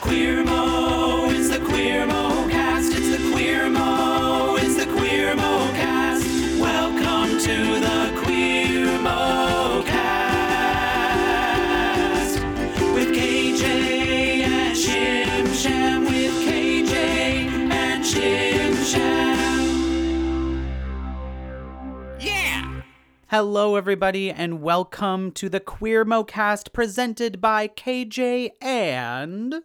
Queer Mo is the Queer Mo cast. It's the Queer Mo, it's the Queer Mo cast. Welcome to the Queer Mo cast. With KJ and Shim Sham. With KJ and Shim Sham. Yeah! Hello, everybody, and welcome to the Queer Mocast presented by KJ and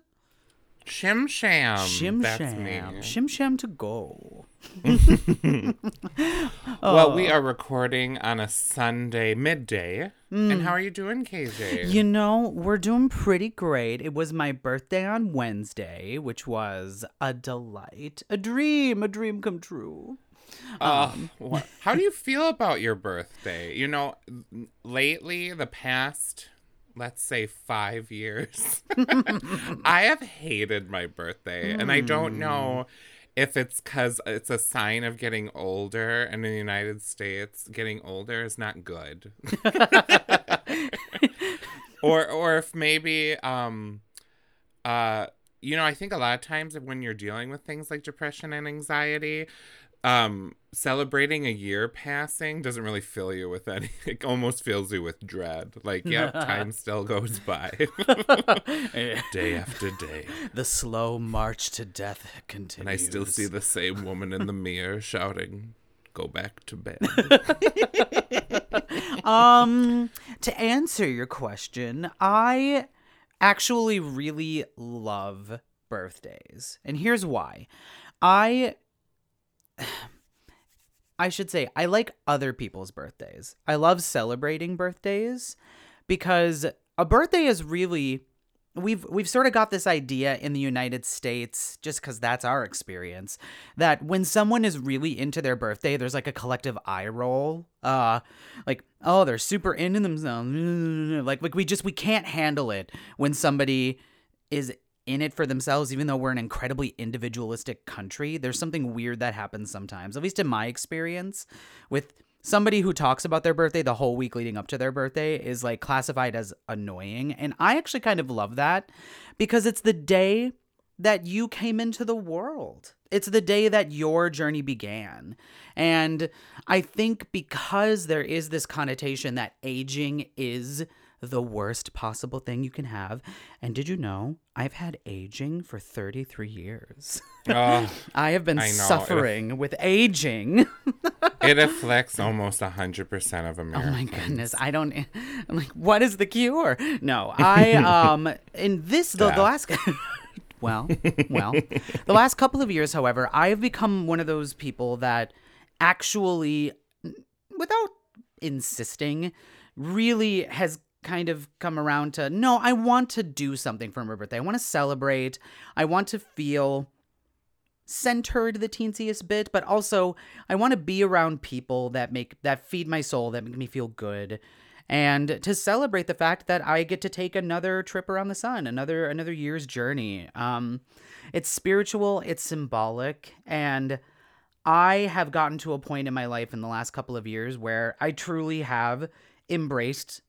Shim Sham. Shim That's Sham. Shim Sham to go. Well, Oh. we are recording on a Sunday midday. And how are you doing, KJ? You know, we're doing pretty great. It was my birthday on Wednesday, which was a delight, a dream, a dream come true. Uh, Um, how do you feel about your birthday? You know, lately, the past, let's say five years, I have hated my birthday. And I Hmm. don't know if it's because it's a sign of getting older. And in the United States, getting older is not good. or, or if maybe, um, uh, you know, I think a lot of times when you're dealing with things like depression and anxiety, um, celebrating a year passing doesn't really fill you with any. It almost fills you with dread. Like, yeah time still goes by, day after day, The slow march to death continues. and I still see the same woman in the mirror shouting, "Go back to bed." Um, to answer your question, I actually really love birthdays. And here's why. I I should say I like other people's birthdays. I love celebrating birthdays because a birthday is really we've we've sort of got this idea in the United States just cuz that's our experience that when someone is really into their birthday there's like a collective eye roll uh like oh they're super into themselves like like we just we can't handle it when somebody is in it for themselves even though we're an incredibly individualistic country there's something weird that happens sometimes at least in my experience with somebody who talks about their birthday the whole week leading up to their birthday is like classified as annoying and i actually kind of love that because it's the day that you came into the world. It's the day that your journey began and i think because there is this connotation that aging is the worst possible thing you can have and did you know i've had aging for 33 years oh, i have been I suffering with aging it afflicts almost hundred percent of America. Oh my goodness, I don't. I'm like, what is the cure? No, I um in this the, the last. well, well, the last couple of years, however, I have become one of those people that actually, without insisting, really has kind of come around to no, I want to do something for my birthday. I want to celebrate. I want to feel centered the teensiest bit, but also I want to be around people that make that feed my soul, that make me feel good. And to celebrate the fact that I get to take another trip around the sun, another another year's journey. Um it's spiritual, it's symbolic, and I have gotten to a point in my life in the last couple of years where I truly have embraced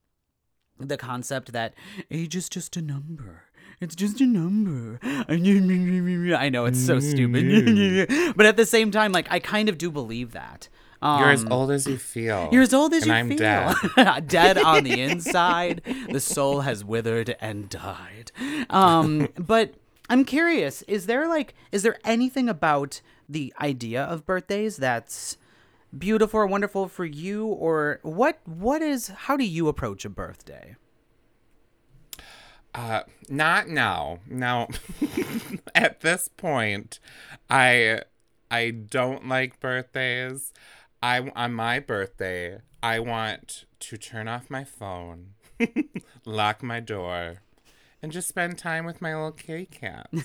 the concept that age is just a number. It's just a number. I know it's so stupid. but at the same time, like I kind of do believe that. Um, You're as old as you feel. you're as old as you feel. and you I'm feel. dead. dead on the inside. The soul has withered and died. Um, but I'm curious, is there like is there anything about the idea of birthdays that's beautiful or wonderful for you or what what is how do you approach a birthday? Uh, not now. Now, at this point, I I don't like birthdays. I on my birthday, I want to turn off my phone, lock my door, and just spend time with my little kitty cat.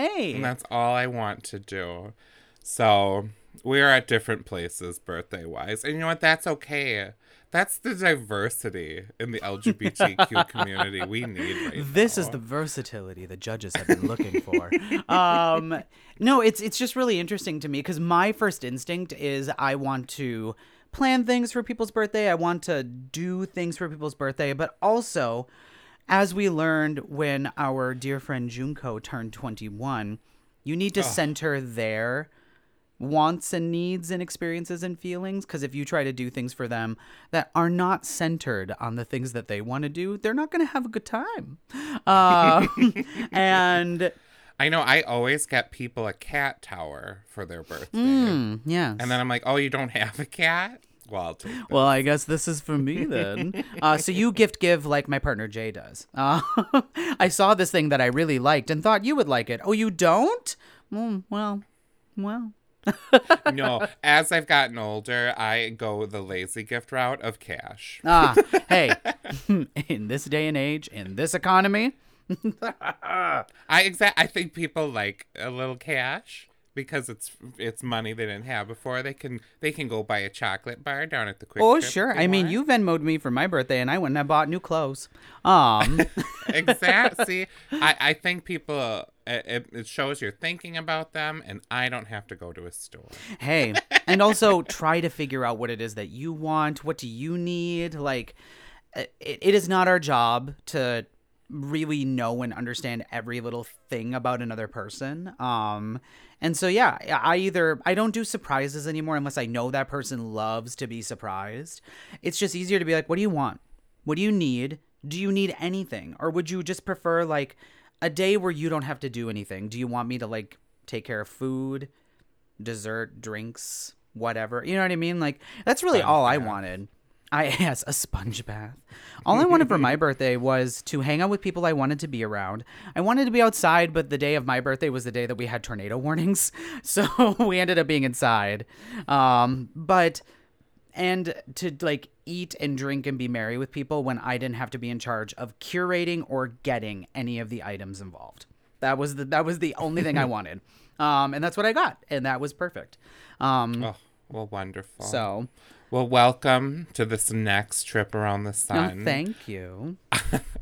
Hey. And that's all I want to do. So we are at different places birthday wise. And you know what? That's okay. That's the diversity in the LGBTQ community we need right This is the versatility the judges have been looking for. um, no, it's it's just really interesting to me because my first instinct is I want to plan things for people's birthday. I want to do things for people's birthday, but also as we learned when our dear friend Junko turned 21, you need to center their wants and needs and experiences and feelings because if you try to do things for them that are not centered on the things that they want to do, they're not going to have a good time. Uh, and I know I always get people a cat tower for their birthday. mm, yes. And then I'm like, oh, you don't have a cat? Well. Well, I guess this is for me then. uh, so you gift give like my partner Jay does. Uh, I saw this thing that I really liked and thought you would like it. Oh, you don't? Mm, well, well. no, as I've gotten older, I go the lazy gift route of cash. Ah, hey, in this day and age, in this economy, I exa- I think people like a little cash because it's it's money they didn't have before. They can they can go buy a chocolate bar down at the quick. oh Trip sure. I mean, you Venmoed me for my birthday, and I went and I bought new clothes. Um, exactly. See, I I think people it, it shows you're thinking about them, and I don't have to go to a store. hey, and also try to figure out what it is that you want. What do you need? Like, uh, it, it is not our job to really know and understand every little thing about another person. Um, and so yeah, I either I don't do surprises anymore unless I know that person loves to be surprised. It's just easier to be like, what do you want? What do you need? Do you need anything? Or would you just prefer like a day where you don't have to do anything? Do you want me to like take care of food? dessert, drinks, whatever. You know what I mean? Like that's really all I wanted. I yes, a sponge bath. All I wanted for my birthday was to hang out with people I wanted to be around. I wanted to be outside, but the day of my birthday was the day that we had tornado warnings, so we ended up being inside. Um, but and to like eat and drink and be merry with people when I didn't have to be in charge of curating or getting any of the items involved. That was the that was the only thing I wanted. Um, and that's what I got, and that was perfect. Um, Oh, well, wonderful. so well, welcome to this next trip around the no, sun. thank you.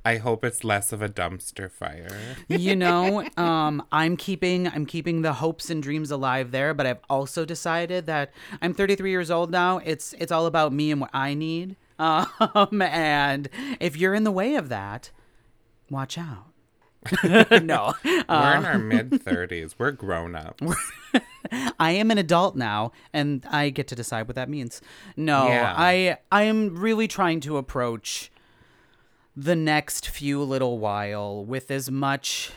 I hope it's less of a dumpster fire. you know, um, I'm keeping I'm keeping the hopes and dreams alive there, but I've also decided that I'm 33 years old now. It's it's all about me and what I need. Um, and if you're in the way of that, watch out. no, We're Uh, in our mid 30s. We're grown up. I am an adult now, and I get to decide what that means. No, Yeah. I I am really trying to approach the next few little while with as much.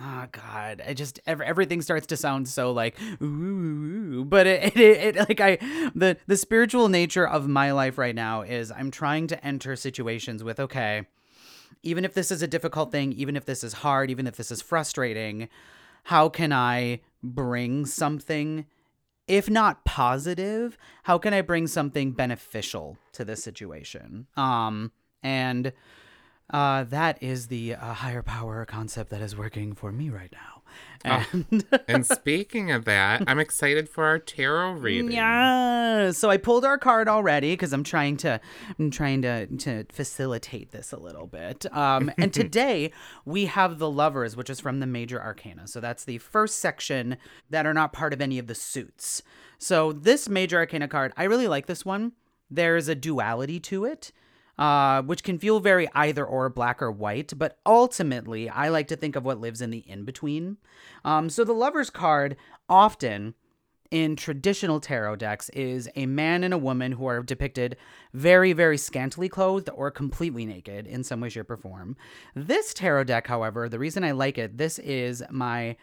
Oh God! I just ev- everything starts to sound so like ooh, ooh, ooh. but it, it, it like I the the spiritual nature of my life right now is I'm trying to enter situations with okay, even if this is a difficult thing, even if this is hard, even if this is frustrating, how can I bring something, if not positive, how can I bring something beneficial to this situation? Um, and uh, that is the uh, higher power concept that is working for me right now. And and speaking of that, I'm excited for our tarot reading. yeah, so I pulled our card already because I'm trying to, I'm trying to to facilitate this a little bit. Um, and today we have the lovers, which is from the major arcana. So that's the first section that are not part of any of the suits. So this major arcana card, I really like this one. There's a duality to it uh, which can feel very either or black or white, but ultimately, I like to think of what lives in the in between. Um, so the Lover's card often in traditional tarot decks is a man and a woman who are depicted very, very scantily clothed or completely naked in some way, shape, or form. This tarot deck, however, the reason I like it, this is my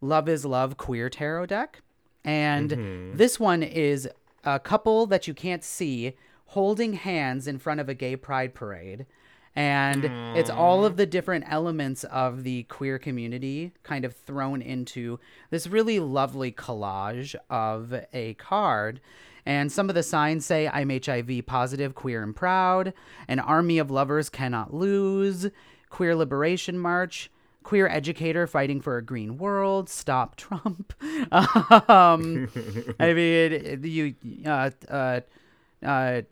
Love is Love queer tarot deck. And this one is a couple that you can't see holding hands in front of a gay pride parade. And it's all of the different elements of the queer community kind of thrown into this really lovely collage of a card. And some of the signs say, I'm HIV positive, queer, and proud. An army of lovers cannot lose. Queer Liberation March queer educator fighting for a green world stop trump um i mean you uh uh uh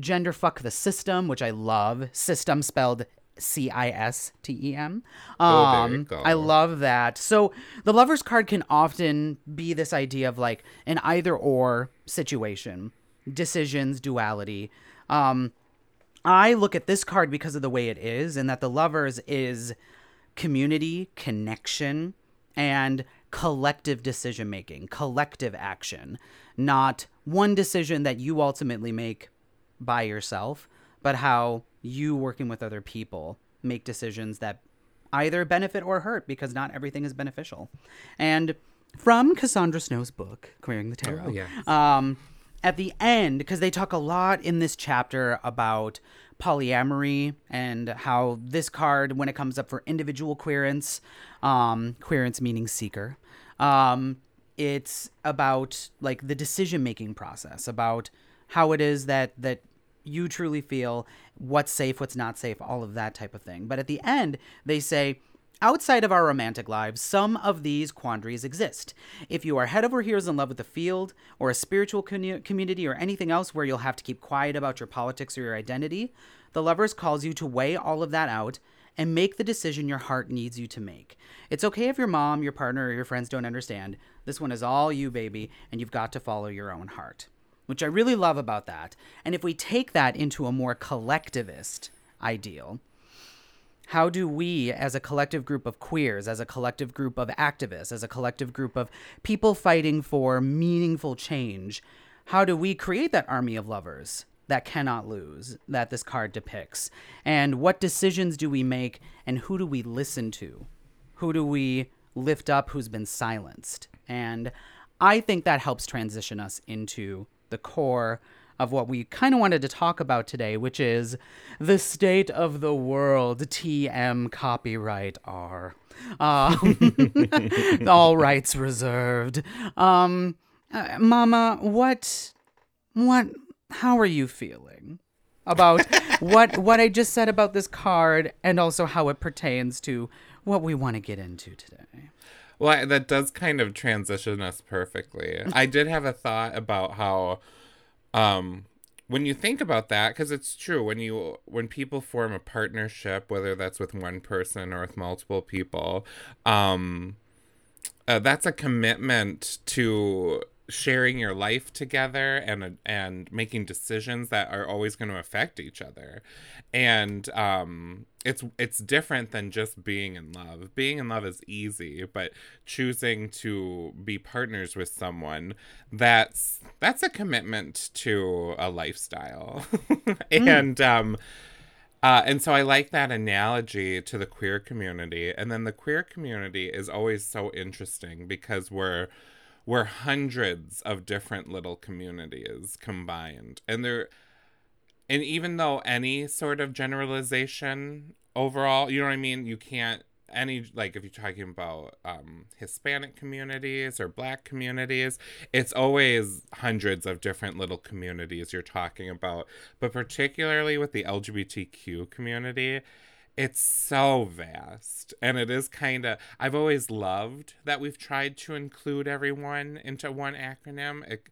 gender fuck the system which i love. System spelled c-i-s-t-e-m Oh, there you um go. i love that. So the lover's card can often be this idea of like an either or situation. Decisions duality. Um I look at this card because of the way it is, and that the lovers is community, connection, and collective decision making, collective action, not one decision that you ultimately make by yourself, but how you working with other people make decisions that either benefit or hurt because not everything is beneficial. And from Cassandra Snow's book, Queering the Tarot, Oh, yes. um, at the end, because they talk a lot in this chapter about polyamory and how this card, when it comes up for individual querents, um, querents meaning seeker, um, it's about like the decision making process, about how it is that that you truly feel what's safe, what's not safe, all of that type of thing. But at the end, they say, Outside of our romantic lives, some of these quandaries exist. If you are head over heels in love with the field, or a spiritual commu- community, or anything else where you'll have to keep quiet about your politics or your identity, the lovers calls you to weigh all of that out and make the decision your heart needs you to make. It's okay if your mom, your partner, or your friends don't understand. This one is all you, baby, and you've got to follow your own heart which I really love about that. And if we take that into a more collectivist ideal, how do we, as a collective group of queers, as a collective group of activists, as a collective group of people fighting for meaningful change, how do we create that army of lovers that cannot lose that this card depicts? And what decisions do we make and who do we listen to? Who do we lift up who's been silenced? And I think that helps transition us into the core of what we kind of wanted to talk about today, which is the state of the world. TM copyright R. Um, all rights reserved. Um, uh, Mama, what, what, how are you feeling about what what I just said about this card, and also how it pertains to what we want to get into today? Well, that does kind of transition us perfectly. I did have a thought about how, um, when you think about that, because it's true when you when people form a partnership, whether that's with one person or with multiple people, um, uh, that's a commitment to sharing your life together and and making decisions that are always going to affect each other. And um it's it's different than just being in love. Being in love is easy but choosing to be partners with someone that's that's a commitment to a lifestyle. And um uh, and so I like that analogy to the queer community. And then the queer community is always so interesting because we're we're hundreds of different little communities combined. And they're and even though any sort of generalization overall, you know what I mean, you can't any like if you're talking about um, Hispanic communities or Black communities, it's always hundreds of different little communities you're talking about. But particularly with the LGBTQ community, it's so vast and it is kind of i've always loved that we've tried to include everyone into one acronym. It,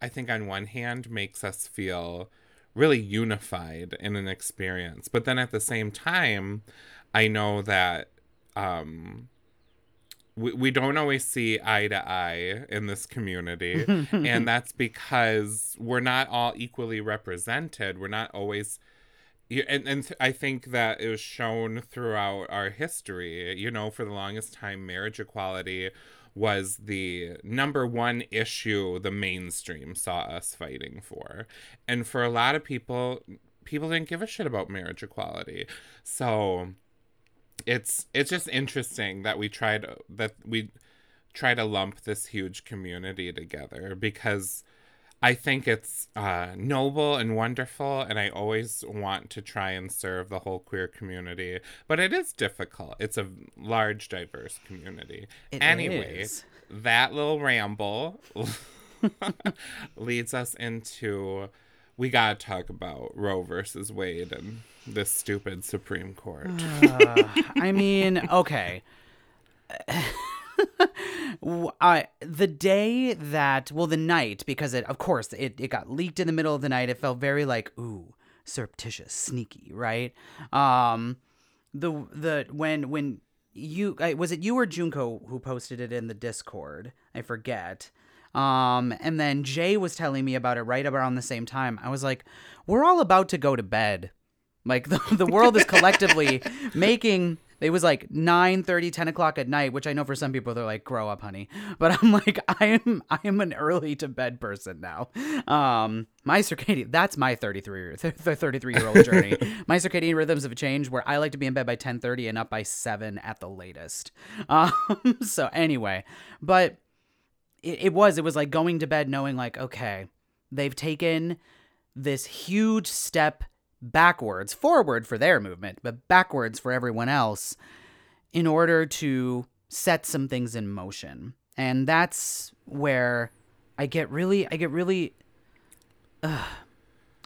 i think on one hand makes us feel really unified in an experience but then at the same time i know that um we, we don't always see eye to eye in this community and that's because we're not all equally represented. We're not always yeah, and, and I think that it was shown throughout our history. You know, for the longest time, marriage equality was the number one issue the mainstream saw us fighting for. And for a lot of people, people didn't give a shit about marriage equality. So it's it's just interesting that we tried that we try to lump this huge community together because I think it's uh, noble and wonderful, and I always want to try and serve the whole queer community. But it is difficult. It's a large, diverse community. It anyway, is. that little ramble leads us into we gotta talk about Roe versus Wade and this stupid Supreme Court. I mean, okay. I the day that well the night because it of course it, it got leaked in the middle of the night. It felt very like ooh surreptitious sneaky right? Um the the when when you I- was it you or Junko who posted it in the discord? I forget. Um and then Jay was telling me about it right around the same time. I was like we're all about to go to bed. Like the, the world is collectively making it was like 9 30 10 o'clock at night which i know for some people they're like grow up honey. But i'm like i am i am an early to bed person now. Um my circadian that's my 33 the 33 year old journey. My circadian rhythms have changed where i like to be in bed by 10 30 and up by 7 at the latest. Um so anyway but it, it was it was like going to bed knowing like okay they've taken this huge step backwards forward for their movement but backwards for everyone else in order to set some things in motion and that's where i get really i get really ugh,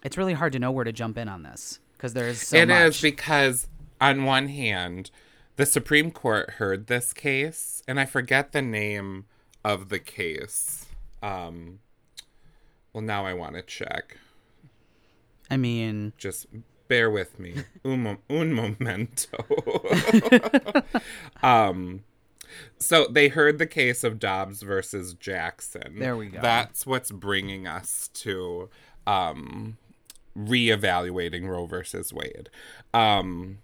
it's really hard to know where to jump in on this because there's so It is much because, on one hand, the Supreme Court heard this case, and I forget the name of the case. Um, well, now I want to check. I mean Just bear with me. Un, un momento. um, so they heard the case of Dobbs versus Jackson. There we go. That's what's bringing us to um, reevaluating Roe versus Wade. Um,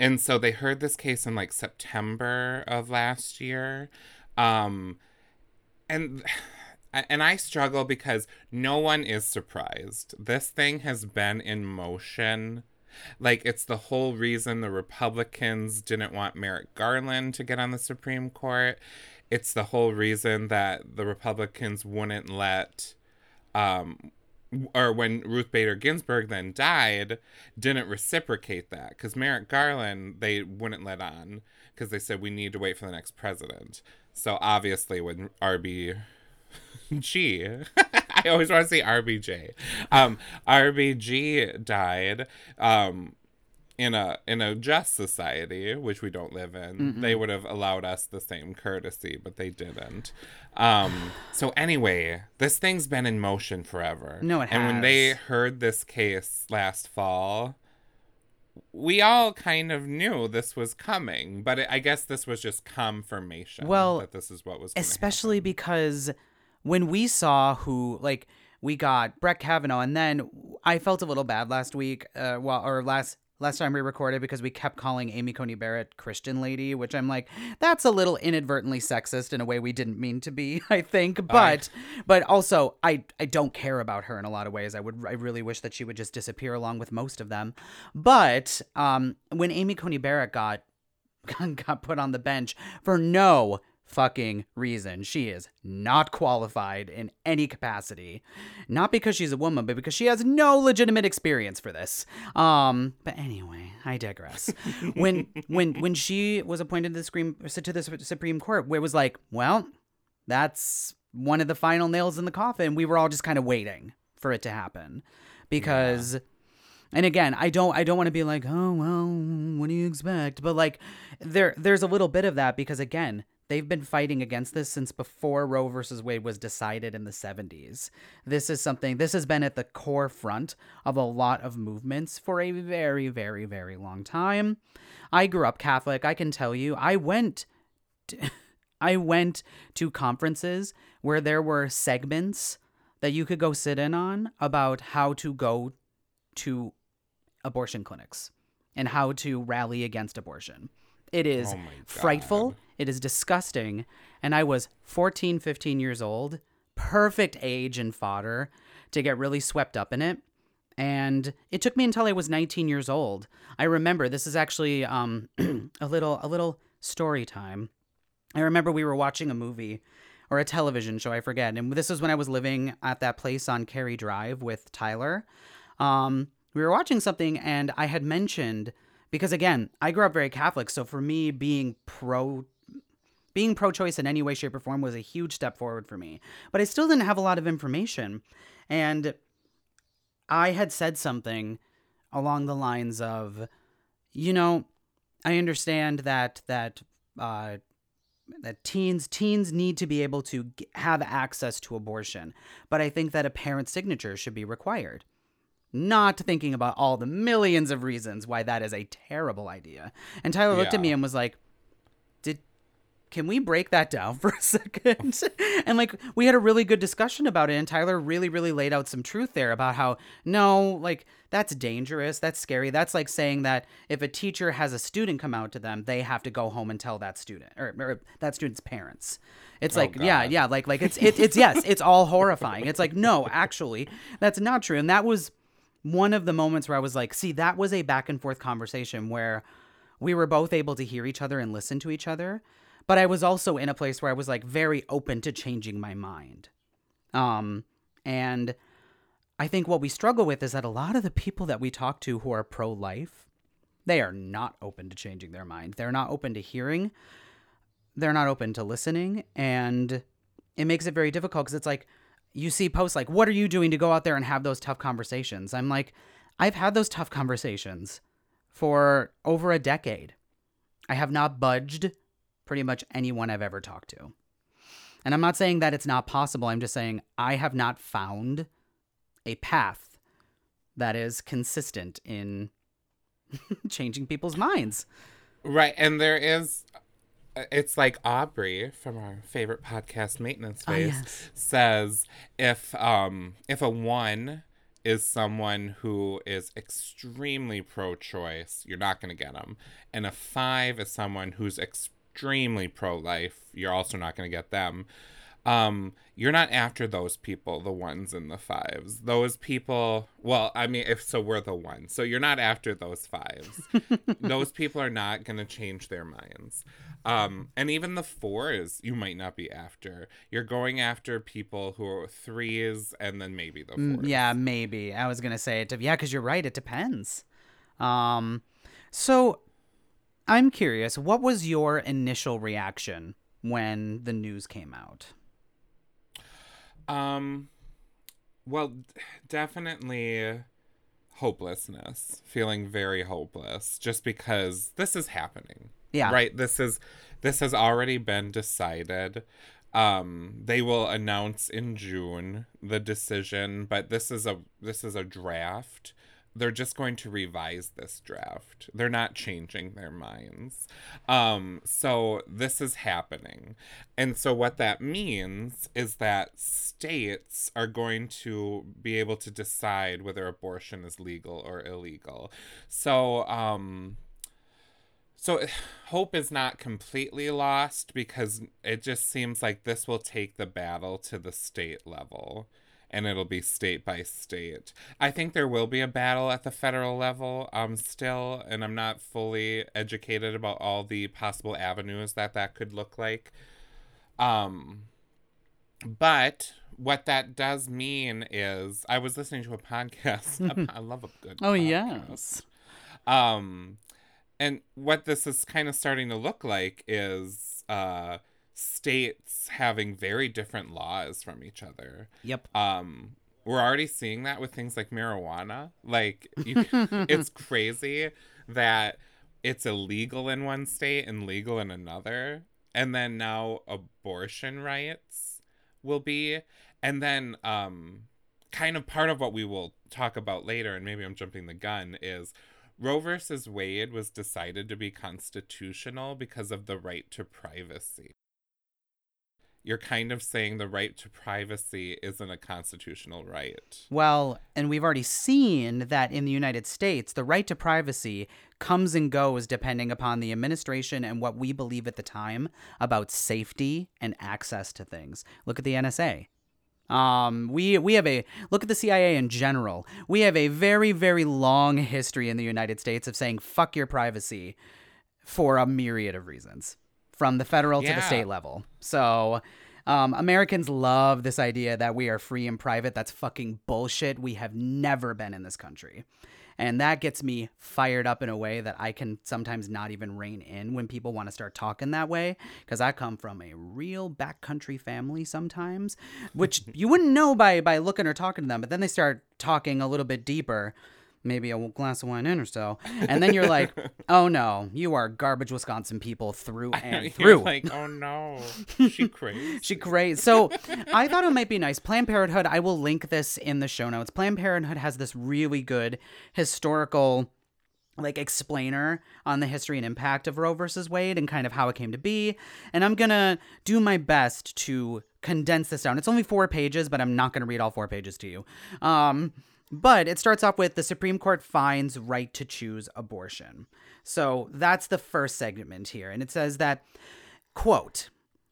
and so they heard this case in like September of last year. Um, and and I struggle because no one is surprised. This thing has been in motion. Like it's the whole reason the Republicans didn't want Merrick Garland to get on the Supreme Court. It's the whole reason that the Republicans wouldn't let um or when Ruth Bader Ginsburg then died, didn't reciprocate that because Merrick Garland they wouldn't let on because they said we need to wait for the next president. So obviously, when RB G, I always want to say RBJ, um, RBG died, um, in a in a just society, which we don't live in, they would have allowed us the same courtesy, but they didn't. Um, so anyway, this thing's been in motion forever. No, it has. And when they heard this case last fall, we all kind of knew this was coming, but it, I guess this was just confirmation Well, that this is what was especially because when we saw who like we got Brett Kavanaugh, and then I felt a little bad last week, uh, well, or last last time we recorded because we kept calling Amy Coney Barrett Christian lady, which I'm like, that's a little inadvertently sexist in a way we didn't mean to be, I think. But but also I I don't care about her in a lot of ways. I would I really wish that she would just disappear along with most of them. But um when Amy Coney Barrett got got put on the bench for no fucking reason. She is not qualified in any capacity. Not because she's a woman, but because she has no legitimate experience for this. Um, but anyway, I digress. when when when she was appointed to the Supreme to the Supreme Court, it was like, well, that's one of the final nails in the coffin. We were all just kind of waiting for it to happen because and again, I don't I don't want to be like, "Oh, well, what do you expect?" But like there there's a little bit of that because again, they've been fighting against this since before Roe versus Wade was decided in the 70s. This is something this has been at the core front of a lot of movements for a very very very long time. I grew up Catholic. I can tell you, I went I went to conferences where there were segments that you could go sit in on about how to go to abortion clinics and how to rally against abortion. It is Oh frightful. It is disgusting. And I was 14, 15 years old, perfect age and fodder to get really swept up in it. And it took me until I was 19 years old. I remember this is actually um, a little a little story time. I remember we were watching a movie or a television show, I forget. And this is when I was living at that place on Cary Drive with Tyler. Um, we were watching something, and I had mentioned because again, I grew up very Catholic, so for me, being pro being pro-choice in any way shape or form was a huge step forward for me but i still didn't have a lot of information. And i had said something along the lines of you know i understand that that uh that teens teens need to be able to g- have access to abortion but i think that a parent's signature should be required. Not thinking about all the millions of reasons why that is a terrible idea. And tyler looked at me and was like can we break that down for a second? and like we had a really good discussion about it and Tyler really really laid out some truth there about how no, like that's dangerous, that's scary. That's like saying that if a teacher has a student come out to them, they have to go home and tell that student or, or that student's parents. It's oh, like yeah, yeah, like like it's it, it's yes, it's all horrifying. It's like no, actually, that's not true. And that was one of the moments where I was like, see, that was a back and forth conversation where we were both able to hear each other and listen to each other but I was also in a place where I was like very open to changing my mind. Um, and I think what we struggle with is that a lot of the people that we talk to who are pro life, they are not open to changing their mind. They're not open to hearing. They're not open to listening. And it makes it very difficult because it's like you see posts like, What are you doing to go out there and have those tough conversations? I'm like, I've had those tough conversations for over a decade. I have not budged pretty much anyone I've ever talked to. And I'm not saying that it's not possible. I'm just saying I have not found a path that is consistent in changing people's minds. Right, and there is. It's like Aubrey from our favorite podcast, Maintenance Ah, Phase, yes. says if um if a one is someone who is extremely pro-choice, you're not going to get them, and a five is someone who's extremely pro-life, you're also not going to get them. Um, you're not after those people, the ones and the fives. Those people, well, I mean, if so, we're the ones. So you're not after those fives. those people are not going to change their minds. Um, and even the fours, you might not be after. You're going after people who are threes and then maybe the Mm, fours. Yeah, maybe. I was gonna say it. Yeah, because you're right. It depends. Um, so I'm curious. What was your initial reaction when the news came out? Um, well, definitely hopelessness, feeling very hopeless just because this is happening. Yeah. Right. This is this has already been decided. Um, they will announce in June the decision, but this is a this is a draft. They're just going to revise this draft. They're not changing their minds. Um, so this is happening. And so what that means is that states are going to be able to decide whether abortion is legal or illegal. So um so hope is not completely lost because it just seems like this will take the battle to the state level and it'll be state by state. I think there will be a battle at the federal level um still and I'm not fully educated about all the possible avenues that that could look like. Um but what that does mean is I was listening to a podcast. I love a good Oh podcast. yes. Um, and what this is kind of starting to look like is uh, states having very different laws from each other. Yep. Um, we're already seeing that with things like marijuana. Like, you, it's crazy that it's illegal in one state and legal in another. And then now abortion rights will be. And then, um, kind of part of what we will talk about later, and maybe I'm jumping the gun, is Roe versus Wade was decided to be constitutional because of the right to privacy. You're kind of saying the right to privacy isn't a constitutional right. Well, and we've already seen that in the United States, the right to privacy comes and goes depending upon the administration and what we believe at the time about safety and access to things. Look at the NSA. Um, we we have a look at the CIA in general. We have a very very long history in the United States of saying fuck your privacy for a myriad of reasons, from the federal to the state level. So, um, Americans love this idea that we are free and private. That's fucking bullshit. We have never been in this country. And that gets me fired up in a way that I can sometimes not even rein in when people want to start talking that way. Because I come from a real backcountry family sometimes, which you wouldn't know by, by looking or talking to them. But then they start talking a little bit deeper, maybe a glass of wine in or so. And then you're like, oh no, you are garbage Wisconsin people through and through. like, oh no, she crazy. She crazy. So I thought it might be nice. Planned Parenthood, I will link this in the show notes. Planned Parenthood has this really good historical like explainer on the history and impact of Roe versus Wade and kind of how it came to be. And I'm going to do my best to condense this down. It's only 4 pages, but I'm not going to read all 4 pages to you. Um but it starts off with the Supreme Court finds right to choose abortion. So that's the first segment here. And it says that, quote,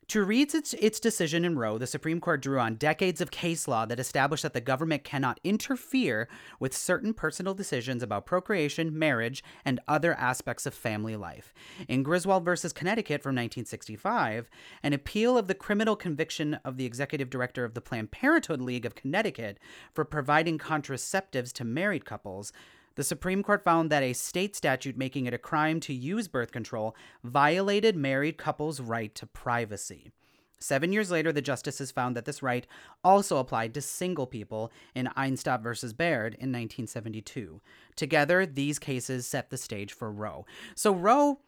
to read its, its decision in Roe, the Supreme Court drew on decades of case law that established that the government cannot interfere with certain personal decisions about procreation, marriage, and other aspects of family life. In Griswold versus Connecticut from 1965, an appeal of the criminal conviction of the executive director of the Planned Parenthood League of Connecticut for providing contraceptives to married couples the Supreme Court found that a state statute making it a crime to use birth control violated married couples' right to privacy. Seven years later, the justices found that this right also applied to single people in Eisenstadt versus Baird in 1972. Together, these cases set the stage for Roe. So Roe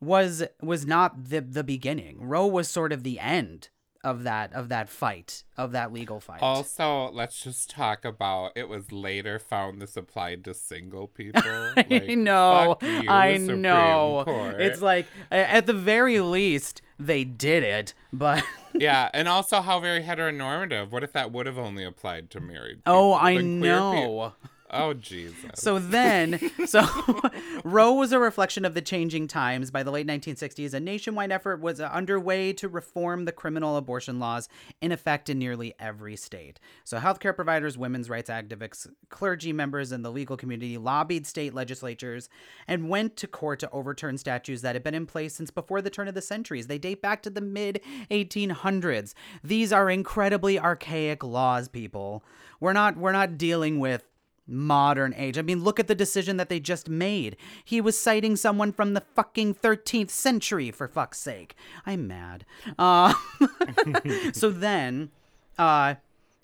was was not the the beginning. Roe was sort of the end of that of that fight of that legal fight. Also, let's just talk about it was later found this applied to single people. Like, I know. you, I Supreme know. Court. It's like at the very least they did it, but yeah, and also how very heteronormative. What if that would have only applied to married? oh, people? I The queer pe- know. Oh Jesus. So then, so Roe was a reflection of the changing times. By the late 1960s, a nationwide effort was underway to reform the criminal abortion laws in effect in nearly every state. So, healthcare providers, women's rights activists, clergy members, and the legal community lobbied state legislatures and went to court to overturn statutes that had been in place since before the turn of the centuries. They date back to the mid 1800s. These are incredibly archaic laws, people. We're not we're not dealing with modern age. I mean, look at the decision that they just made. He was citing someone from the fucking 13th century, for fuck's sake. I'm mad. Uh, so then, uh,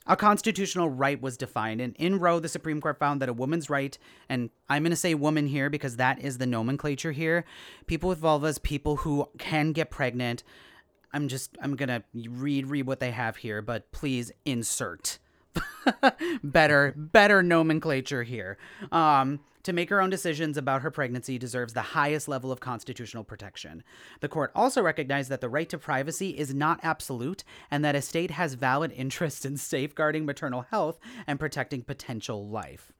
a constitutional right was defined, and in Roe, the Supreme Court found that a woman's right, and I'm going to say woman here because that is the nomenclature here, people with vulvas, people who can get pregnant. I'm just, I'm going to read, read what they have here, but please insert better better nomenclature here um to make her own decisions about her pregnancy deserves the highest level of constitutional protection. The court also recognized that the right to privacy is not absolute and that a state has valid interest in safeguarding maternal health and protecting potential life.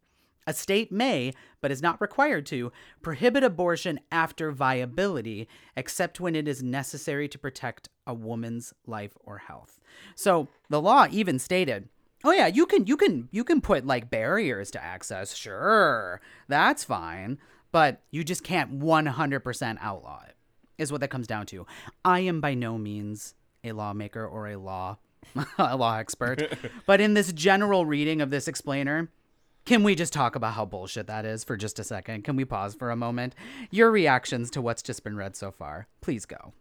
A state may, but is not required to, prohibit abortion after viability, except when it is necessary to protect a woman's life or health. So the law even stated Oh yeah, you can you can you can put like barriers to access. Sure. That's fine, but you just can't 100% outlaw it. Is what that comes down to. I am by no means a lawmaker or a law a law expert, but in this general reading of this explainer, can we just talk about how bullshit that is for just a second? Can we pause for a moment? Your reactions to what's just been read so far. Please go.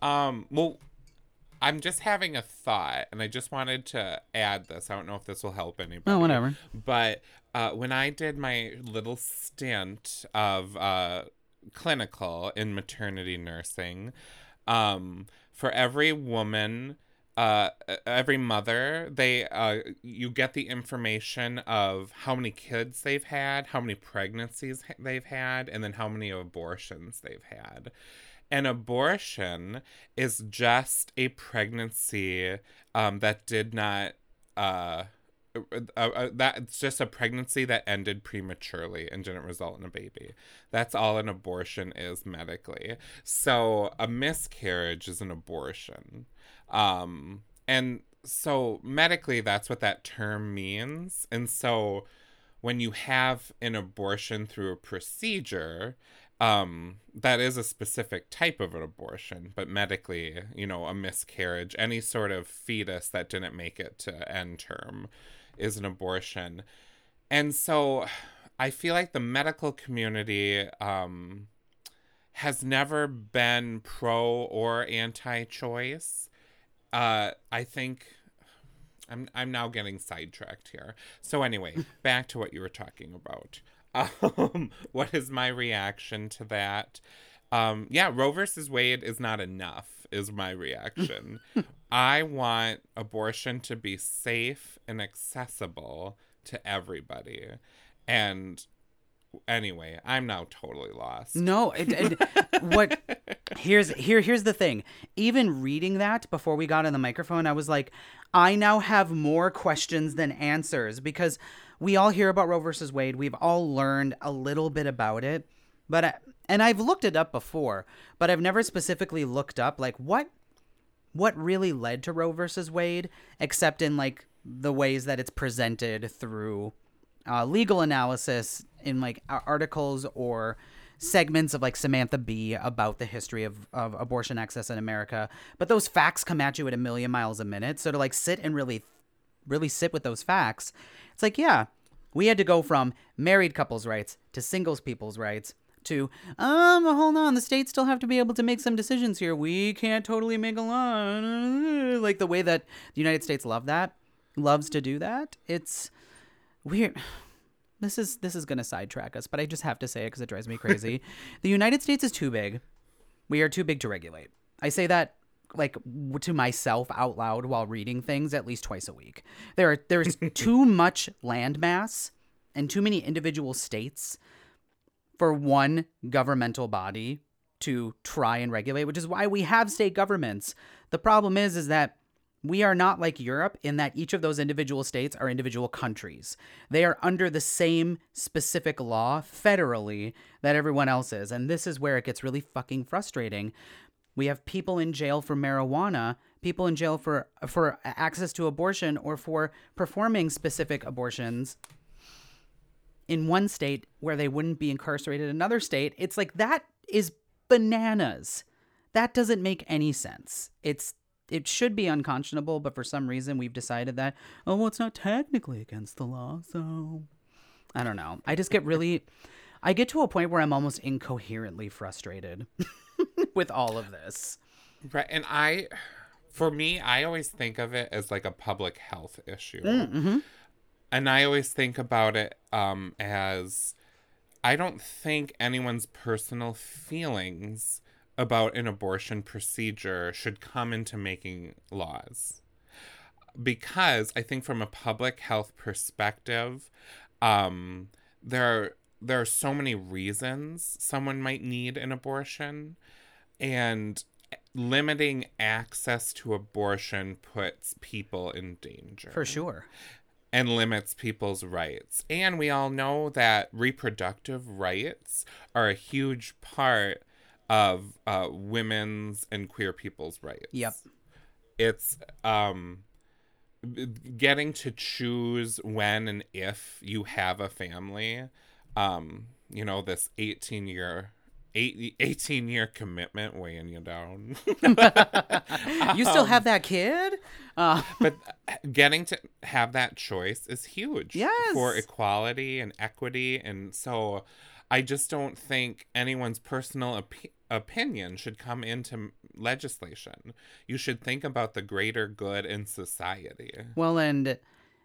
Um, well, I'm just having a thought, and I just wanted to add this. I don't know if this will help anybody. Oh, whatever. But uh, when I did my little stint of uh, clinical in maternity nursing, um, for every woman, uh, every mother, they uh, you get the information of how many kids they've had, how many pregnancies they've had, and then how many abortions they've had. An abortion is just a pregnancy um, that did not. Uh, uh, uh, that it's just a pregnancy that ended prematurely and didn't result in a baby. That's all an abortion is medically. So a miscarriage is an abortion. Um, and so medically, that's what that term means. And so when you have an abortion through a procedure, um, that is a specific type of an abortion, but medically, you know, a miscarriage, any sort of fetus that didn't make it to end term is an abortion. And so I feel like the medical community um, has never been pro or anti choice. Uh, I think I'm I'm now getting sidetracked here. So anyway, back to what you were talking about. Um, what is my reaction to that? Um, yeah, Roe versus Wade is not enough. Is my reaction. I want abortion to be safe and accessible to everybody, and anyway, I'm now totally lost. No, it, it, what here's here here's the thing. Even reading that before we got on the microphone, I was like, I now have more questions than answers because we all hear about Roe versus Wade. We've all learned a little bit about it, but and I've looked it up before, but I've never specifically looked up like what what really led to Roe versus Wade, except in like the ways that it's presented through uh, legal analysis in like articles or segments of like Samantha Bee about the history of, of abortion access in America. But those facts come at you at a million miles a minute. So to like sit and really, really sit with those facts, it's like, yeah, we had to go from married couples' rights to singles people's rights to um hold on the states still have to be able to make some decisions here. We can't totally make a law. Like the way that the united states love that loves to do that it's weird. This is this is gonna sidetrack us but i just have to say it because it drives me crazy. The united states is too big. We are too big to regulate. I say that like to myself out loud while reading things at least twice a week there are there's too much land mass and too many individual states for one governmental body to try and regulate, which is why we have state governments. The problem is is that we are not like Europe in that each of those individual states are individual countries. They are under the same specific law federally that everyone else is. And this is where it gets really fucking frustrating. We have people in jail for marijuana, people in jail for for access to abortion or for performing specific abortions in one state where they wouldn't be incarcerated in another state. It's like that is bananas. That doesn't make any sense. It's it should be unconscionable, but for some reason we've decided that oh well it's not technically against the law, so I don't know. I just get really I get to a point where I'm almost incoherently frustrated with all of this. Right. And I, for me, I always think of it as like a public health issue. Mm-hmm. And I always think about it um, as I don't think anyone's personal feelings about an abortion procedure should come into making laws. Because I think from a public health perspective, um, there are, there are so many reasons someone might need an abortion, and limiting access to abortion puts people in danger For sure. and limits people's rights. And we all know that reproductive rights are a huge part of uh, women's and queer people's rights. Yep. It's um, getting to choose when and if you have a family. Um, you know, this 18 year. Eight, 18 year commitment weighing you down. You still have that kid? Uh, but getting to have that choice is huge Yes. for equality and equity and so i just don't think anyone's personal op- opinion should come into legislation you should think about the greater good in society Well, and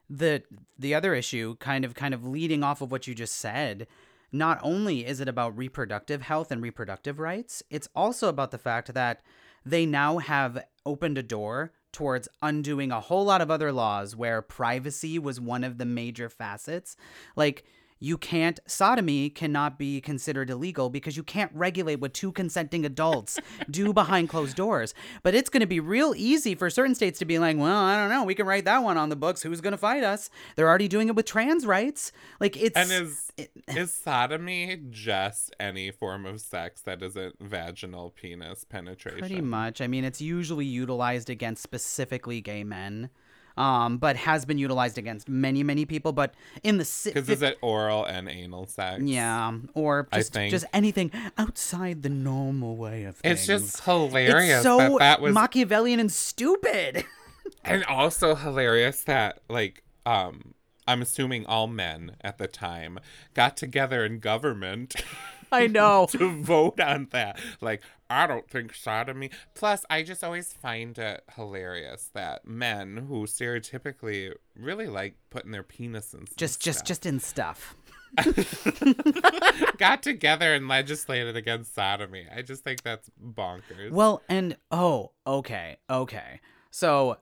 the the other issue, kind of kind of leading off of what you just said, not only is it about reproductive health and reproductive rights, it's also about the fact that they now have opened a door towards undoing a whole lot of other laws where privacy was one of the major facets. Like you can't sodomy cannot be considered illegal because you can't regulate what two consenting adults do behind closed doors. But it's going to be real easy for certain states to be like, well, I don't know, we can write that one on the books. Who's going to fight us? They're already doing it with trans rights. Like it's and is is sodomy just any form of sex that isn't vaginal penis penetration Pretty much. I mean, it's usually utilized against specifically gay men, um, but has been utilized against many, many people. But in the si- because is it oral and anal sex yeah, or just just anything outside the normal way of things. it's just hilarious it's so that that was Machiavellian and stupid. and also hilarious that like um i'm assuming all men at the time got together in government I know. to vote on that like i don't think sodomy plus i just always find it hilarious that men who stereotypically really like putting their penis in Just, just, stuff, just in stuff. got together and legislated against sodomy i just think that's bonkers Well, and oh, okay, okay. So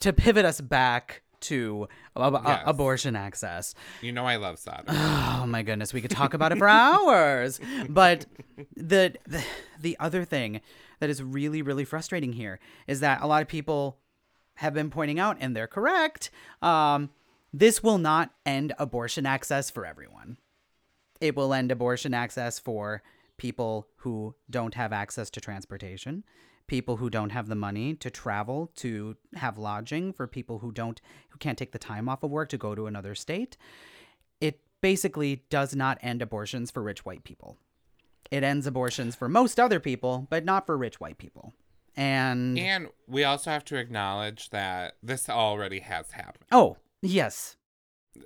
to pivot us back to ab- Yes. abortion access. You know I love sodomy. Oh my goodness, we could talk about it for hours. But the, the the other thing that is really really frustrating here is that a lot of people have been pointing out, and they're correct. Um, this will not end abortion access for everyone. It will end abortion access for people who don't have access to transportation, people who don't have the money to travel to have lodging, for people who don't who can't take the time off of work to go to another state. It basically does not end abortions for rich white people. It ends abortions for most other people, but not for rich white people. And and we also have to acknowledge that this already has happened. oh, yes.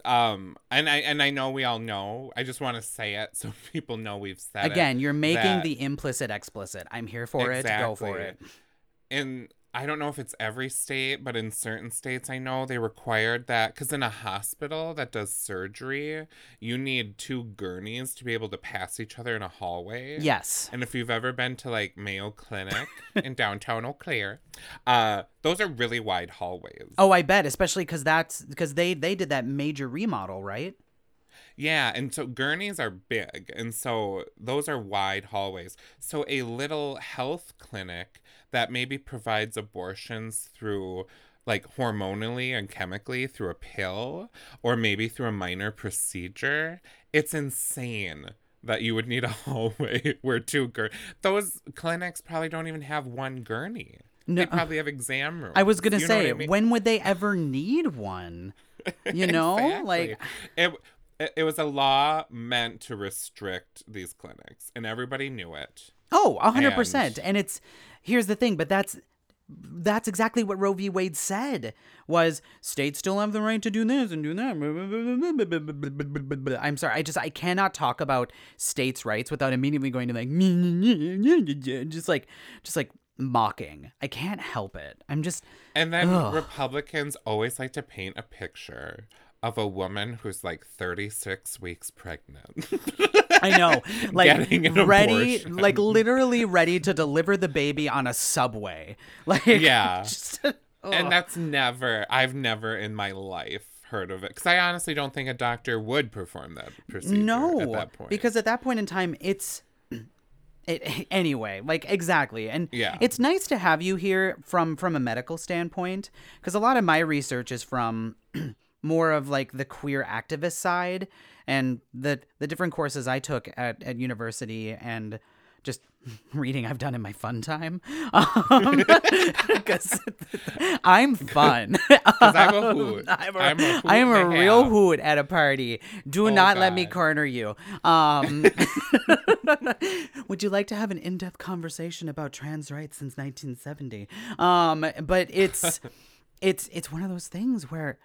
Um and I and I know we all know. I just want to say it so people know we've said it. Again, you're making the implicit explicit. I'm here for it. Go for it. And I don't know if it's every state, but in certain states, I know they required that because in a hospital that does surgery, you need two gurneys to be able to pass each other in a hallway. Yes. And if you've ever been to like Mayo Clinic in downtown Eau Claire, uh, those are really wide hallways. Oh, I bet, especially because that's because they they did that major remodel, right? Yeah, and so gurneys are big, and so those are wide hallways. So a little health clinic that maybe provides abortions through like hormonally and chemically through a pill or maybe through a minor procedure, it's insane that you would need a hallway where two gur those clinics probably don't even have one gurney. No. They probably have exam rooms. I was gonna You say, I mean? when would they ever need one? You know, Exactly. like it, it it was a law meant to restrict these clinics and everybody knew it oh, a hundred percent. And- And it's here's the thing, but that's that's exactly what Roe v. Wade said was states still have the right to do this and do that. I'm sorry, I just I cannot talk about states' rights without immediately going to like just like just like mocking. I can't help it. I'm just and then Ugh. republicans always like to paint a picture of a woman who's like 36 weeks pregnant I know, like ready, abortion. like literally ready to deliver the baby on a subway. Like Yeah. just- and that's never i've never in my life heard of it because i honestly don't think a doctor would perform that procedure no, at that point because at that point in time, it's it anyway. Like exactly, and Yeah. it's nice to have you here from from a medical standpoint because a lot of my research is from more of like the queer activist side and the the different courses I took at at university and just reading I've done in my fun time because I'm fun. I'm a hoot. I'm a, I'm a hoot I am a real hoot at a party. Do Oh, not let me corner you. Um, would you like to have an in-depth conversation about trans rights since 1970? Um, but it's it's it's one of those things where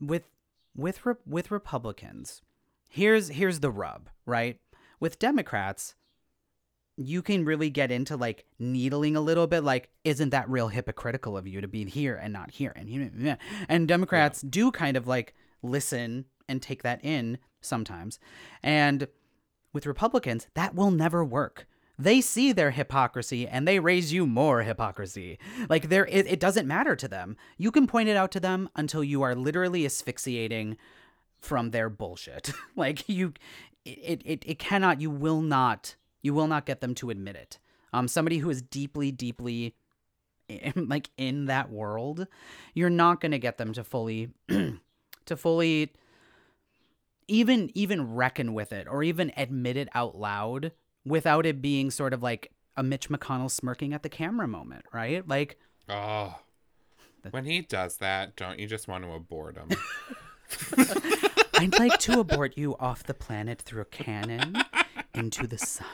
with with with Republicans, here's here's the rub, right? With Democrats, you can really get into like needling a little bit like isn't that real hypocritical of you to be here and not here? And you know, and democrats do kind of like listen and take that in sometimes. And with republicans that will never work they see their hypocrisy and they raise you more hypocrisy like there it, it doesn't matter to them you can point it out to them until you are literally asphyxiating from their bullshit. like you it, it it cannot you will not you will not get them to admit it. Um somebody who is deeply deeply in, like in that world, you're not going to get them to fully to fully even even reckon with it or even admit it out loud without it being sort of like a Mitch McConnell smirking at the camera moment, right? Like oh when he does that don't you just want to abort him I'd like to abort you off the planet through a cannon into the sun.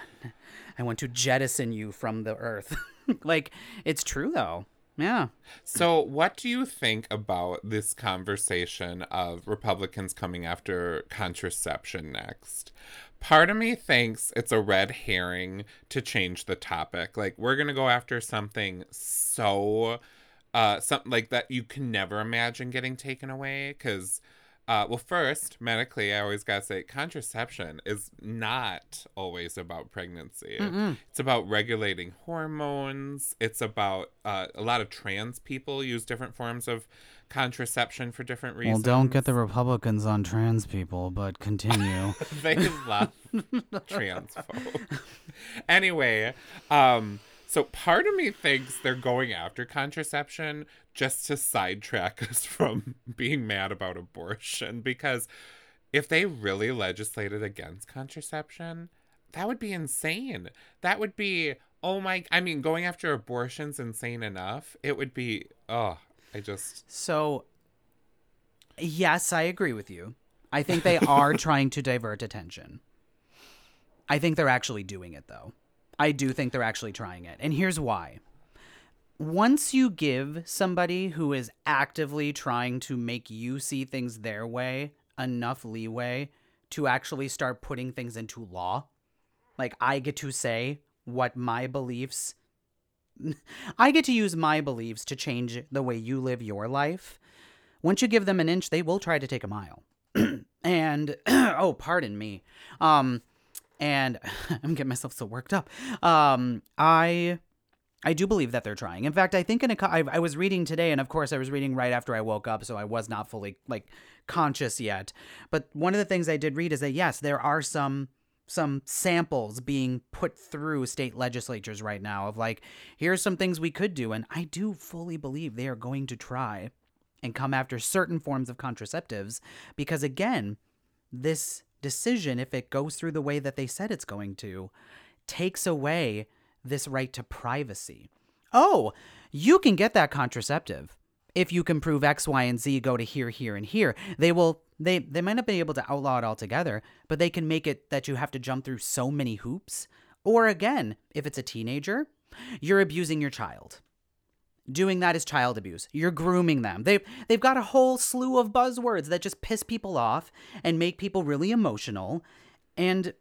I want to jettison you from the earth. like, it's true though. Yeah. So, what do you think about this conversation of Republicans coming after contraception next? Part of me thinks it's a red herring to change the topic. Like, we're going to go after something so, uh, something like that you can never imagine getting taken away because Uh, well, first, medically, I always gotta say, contraception is not always about pregnancy. It's about regulating hormones. It's about uh, a lot of trans people use different forms of contraception for different reasons. Well, don't get the Republicans on trans people, but continue. they love trans folk. anyway, um, so part of me thinks they're going after contraception just to sidetrack us from being mad about abortion because if they really legislated against contraception, that would be insane. That would be oh my I mean going after abortion's insane enough. It would be oh, I just So, yes, I agree with you. I think they are trying to divert attention. I think they're actually doing it, though. I do think they're actually trying it. And here's why. Once you give somebody who is actively trying to make you see things their way enough leeway to actually start putting things into law, like I get to say what my beliefs I get to use my beliefs to change the way you live your life. Once you give them an inch, they will try to take a mile. and oh, pardon me. Um and I'm getting myself so worked up. Um I I do believe that they're trying. In fact, I think in a I, I was reading today and of course I was reading right after I woke up, so I was not fully like conscious yet. But one of the things I did read is that yes, there are some some samples being put through state legislatures right now of like here's some things we could do and I do fully believe they are going to try and come after certain forms of contraceptives because again this decision if it goes through the way that they said it's going to takes away this right to privacy. Oh, you can get that contraceptive if you can prove X, Y, and Z go to here, here, and here. They will they they might not be able to outlaw it altogether, but they can make it that you have to jump through so many hoops. Or again, if it's a teenager, you're abusing your child. Doing that is child abuse. You're grooming them. They've they've got a whole slew of buzzwords that just piss people off and make people really emotional. And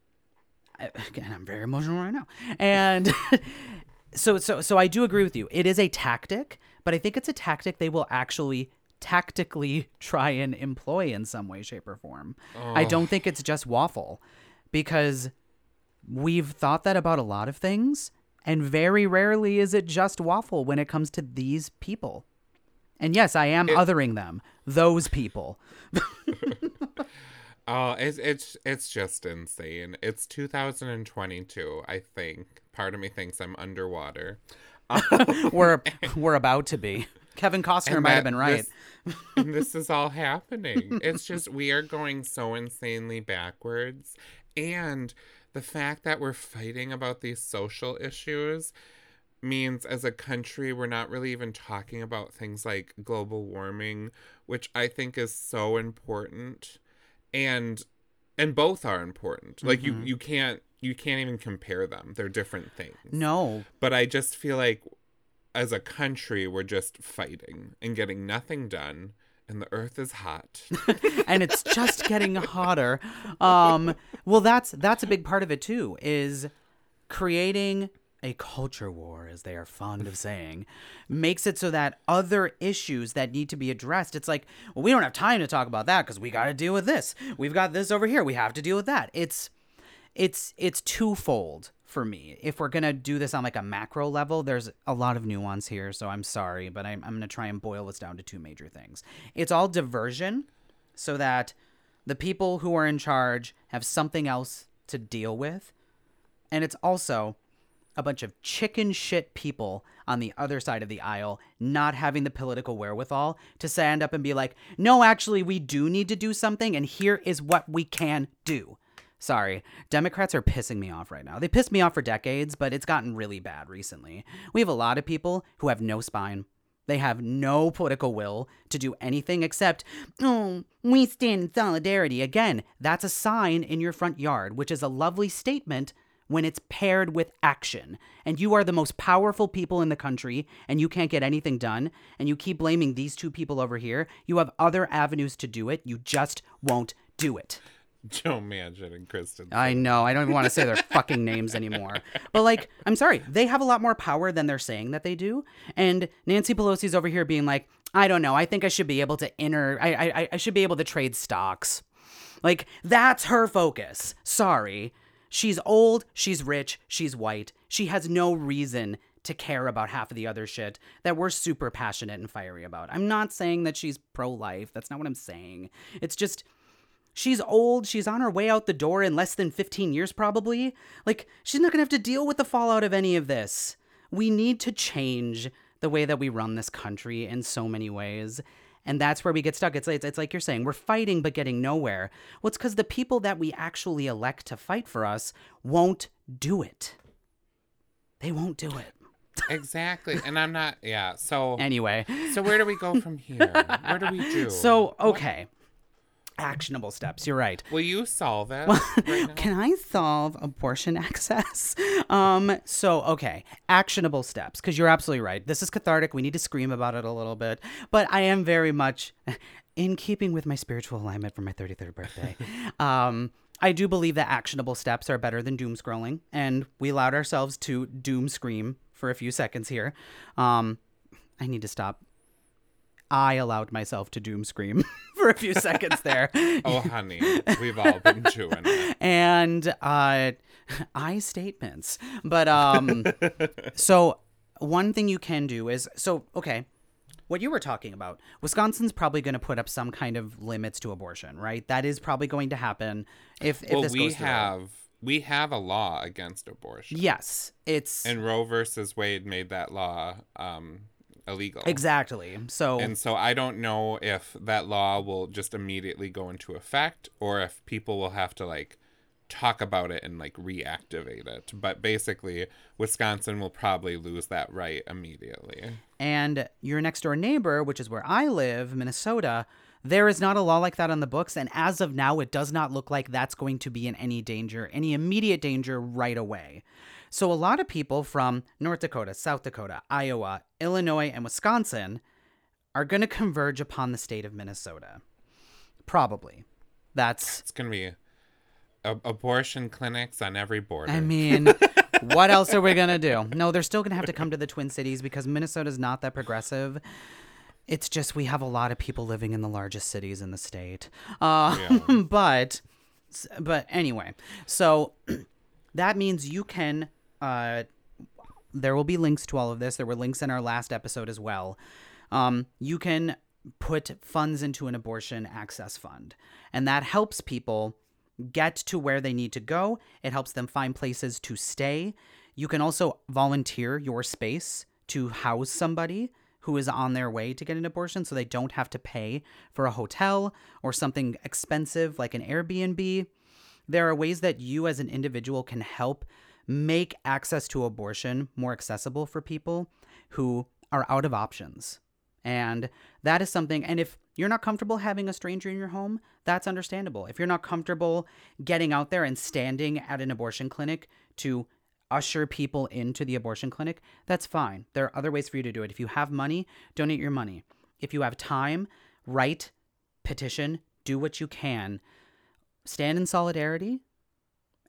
again, I'm very emotional right now. And so so so I do agree with you. It is a tactic, but I think it's a tactic they will actually tactically try and employ in some way, shape, or form. I don't think it's just waffle, because we've thought that about a lot of things, and very rarely is it just waffle when it comes to these people. And yes, I am othering them. Those people. Oh, it's it's it's just insane. It's 2022, I think. Part of me thinks I'm underwater. we're we're about to be. Kevin Costner might have been right. This, and this is all happening. It's just we are going so insanely backwards. And the fact that we're fighting about these social issues means as a country we're not really even talking about things like global warming, which I think is so important. And and both are important. Like you mm-hmm. you can't you can't even compare them. They're different things. No, But I just feel like as a country, we're just fighting and getting nothing done. And the earth is hot. and it's just getting hotter. Um, well, that's that's a big part of it too. Is creating a culture war, as they are fond of saying, makes it so that other issues that need to be addressed, it's like, well, we don't have time to talk about that because we got to deal with this. We've got this over here. We have to deal with that. It's it's it's twofold for me. If we're gonna do this on like a macro level, there's a lot of nuance here, so I'm sorry, but I'm I'm gonna try and boil this down to two major things. It's all diversion, so that the people who are in charge have something else to deal with, and it's also a bunch of chicken shit people on the other side of the aisle not having the political wherewithal to stand up and be like, no, actually, we do need to do something, and here is what we can do. Sorry, Democrats are pissing me off right now. They pissed me off for decades, but it's gotten really bad recently. We have a lot of people who have no spine. They have no political will to do anything except, oh, we stand in solidarity. Again, that's a sign in your front yard, which is a lovely statement when it's paired with action. And you are the most powerful people in the country, and you can't get anything done, and you keep blaming these two people over here. You have other avenues to do it. You just won't do it. Joe Manchin and Kristen. I know. I don't even want to say their fucking names anymore. But like, I'm sorry, they have a lot more power than they're saying that they do. And Nancy Pelosi's over here being like, I don't know. I think I should be able to enter. I I, I should be able to trade stocks. Like that's her focus. Sorry. She's old, she's rich, she's white. She has no reason to care about half of the other shit that we're super passionate and fiery about. I'm not saying that she's pro life. That's not what I'm saying. It's just She's old. She's on her way out the door in less than 15 years, probably. Like, she's not going to have to deal with the fallout of any of this. We need to change the way that we run this country in so many ways. And that's where we get stuck. It's, it's, it's like you're saying, we're fighting but getting nowhere. Well, it's because the people that we actually elect to fight for us won't do it. They won't do it. Exactly. And I'm not, yeah. So, Anyway, so where do we go from here? What do we do? so, okay. Actionable steps. You're right. will you solve it right? Can I solve abortion access? Um, so okay, actionable steps, because you're absolutely right. This is cathartic. We need to scream about it a little bit. But I am very much in keeping with my spiritual alignment for my 33rd birthday. um, I do believe that actionable steps are better than doom scrolling, and we allowed ourselves to doom scream for a few seconds here. Um, I need to stop. I allowed myself to doom scream for a few seconds there Oh, honey, we've all been chewing. it. and uh I statements. But um so one thing you can do is so okay. What you were talking about, Wisconsin's probably going to put up some kind of limits to abortion, right? That is probably going to happen if, if Well, this we goes through. have we have a law against abortion, Yes, it's and Roe versus Wade made that law um, illegal. exactly. So And so I don't know if that law will just immediately go into effect or if people will have to like talk about it and like reactivate it. But basically, Wisconsin will probably lose that right immediately. And your next door neighbor, which is where I live, Minnesota, there is not a law like that on the books. And as of now, it does not look like that's going to be in any danger, any immediate danger right away. So a lot of people from North Dakota, South Dakota, Iowa, Illinois, and Wisconsin are going to converge upon the state of Minnesota. Probably. That's It's going to be a- abortion clinics on every border. I mean, what else are we gonna do? No, they're still gonna have to come to the Twin Cities because Minnesota's not that progressive. It's just we have a lot of people living in the largest cities in the state. Uh, Yeah. but, but anyway, so that means you can. Uh, there will be links to all of this. There were links in our last episode as well. Um, you can put funds into an abortion access fund, and that helps people get to where they need to go. It helps them find places to stay. You can also volunteer your space to house somebody who is on their way to get an abortion so they don't have to pay for a hotel or something expensive like an Airbnb. There are ways that you as an individual can help make access to abortion more accessible for people who are out of options. And that is something, and if you're not comfortable having a stranger in your home, that's understandable. If you're not comfortable getting out there and standing at an abortion clinic to usher people into the abortion clinic, that's fine. There are other ways for you to do it. If you have money, donate your money. If you have time, write, petition, do what you can. Stand in solidarity.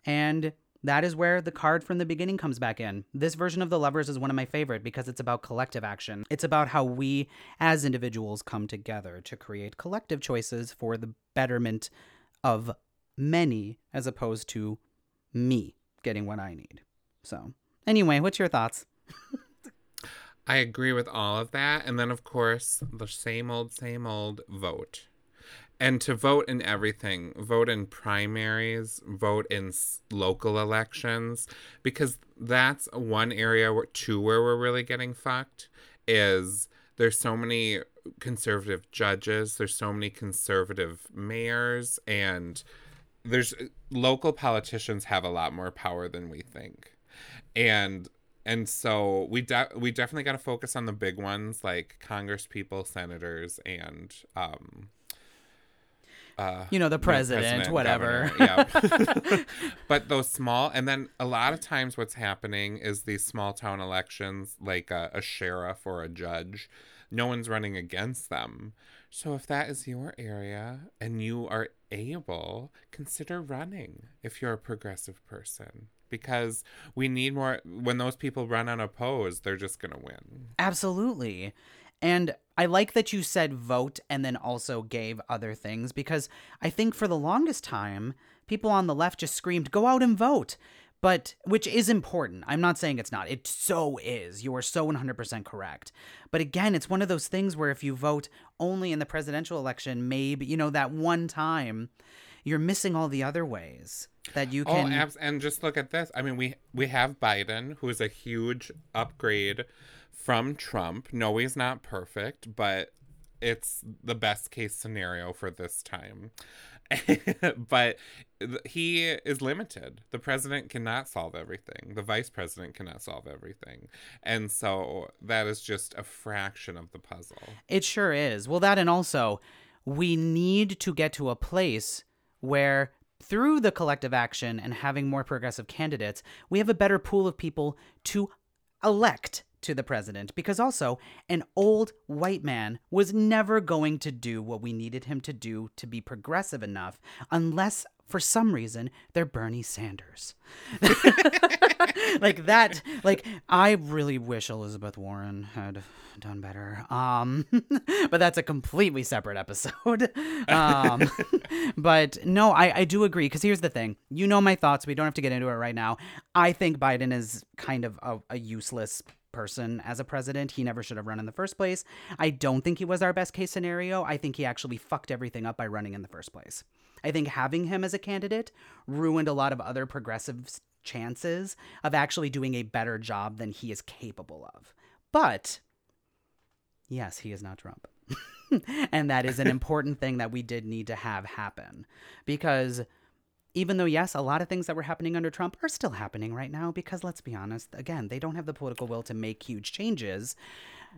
And that is where the card from the beginning comes back in. This version of The Lovers is one of my favorite because it's about collective action. It's about how we as individuals come together to create collective choices for the betterment of many as opposed to me getting what I need. So, anyway, what's your thoughts? I agree with all of that. And then, of course, the same old, same old vote. And to vote in everything, vote in primaries, vote in s- local elections, because that's one area where, too where we're really getting fucked. Is there's so many conservative judges, there's so many conservative mayors, and there's local politicians have a lot more power than we think and and so we de- we definitely got to focus on the big ones like congress people senators and um uh, You know, the know, president, whatever. governor, yeah. but those small, and then a lot of times what's happening is these small town elections, like a, a sheriff or a judge, no one's running against them. So if that is your area and you are able, consider running if you're a progressive person. Because we need more, when those people run unopposed, they're just going to win. Absolutely. And I like that you said vote and then also gave other things because I think for the longest time, people on the left just screamed, go out and vote. But, which is important. I'm not saying it's not. It so is. You are so 100% correct. But again, it's one of those things where if you vote only in the presidential election, maybe, you know, that one time, you're missing all the other ways that you Oh, can. abs- and just look at this. I mean, we we have Biden, who is a huge upgrade from Trump. No, he's not perfect, but it's the best case scenario for this time. but he is limited. The president cannot solve everything. The vice president cannot solve everything. And so that is just a fraction of the puzzle. It sure is. Well, that and also, we need to get to a place where, through the collective action and having more progressive candidates, we have a better pool of people to elect to the president. Because also, an old white man was never going to do what we needed him to do to be progressive enough unless. For some reason, they're Bernie Sanders. like that like i really wish elizabeth warren had done better um but that's a completely separate episode um but no i i do agree because here's the thing you know my thoughts we don't have to get into it right now i think biden is kind of a, a useless person as a president. He never should have run in the first place. I don't think he was our best case scenario. I think he actually fucked everything up by running in the first place. I think having him as a candidate ruined a lot of other progressives' chances of actually doing a better job than he is capable of. But yes, he is not Trump. and that is an important thing that we did need to have happen because even though yes a lot of things that were happening under trump are still happening right now because let's be honest again they don't have the political will to make huge changes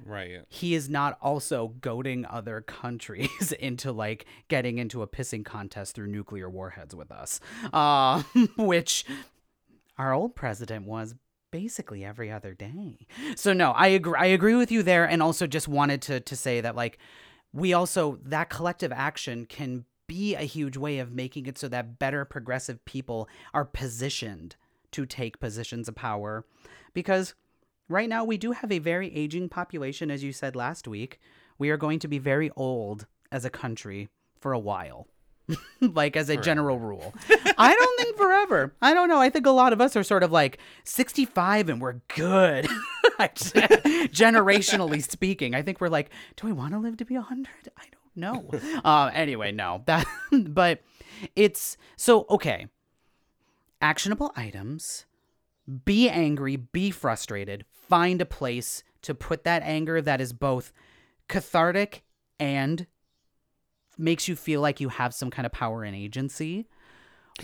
Right. he is not also goading other countries into like getting into a pissing contest through nuclear warheads with us uh, which our old president was basically every other day so no i agree i agree with you there and also just wanted to to say that like we also that collective action can be a huge way of making it so that better progressive people are positioned to take positions of power. Because right now we do have a very aging population as you said last week. We are going to be very old as a country for a while like as a general rule. I don't think forever. I don't know. I think a lot of us are sort of like 65 and we're good. Generationally speaking i think we're like do we want to live to be 100 i don't know uh, anyway no that but it's so okay actionable items be angry, be frustrated, find a place to put that anger that is both cathartic and makes you feel like you have some kind of power and agency.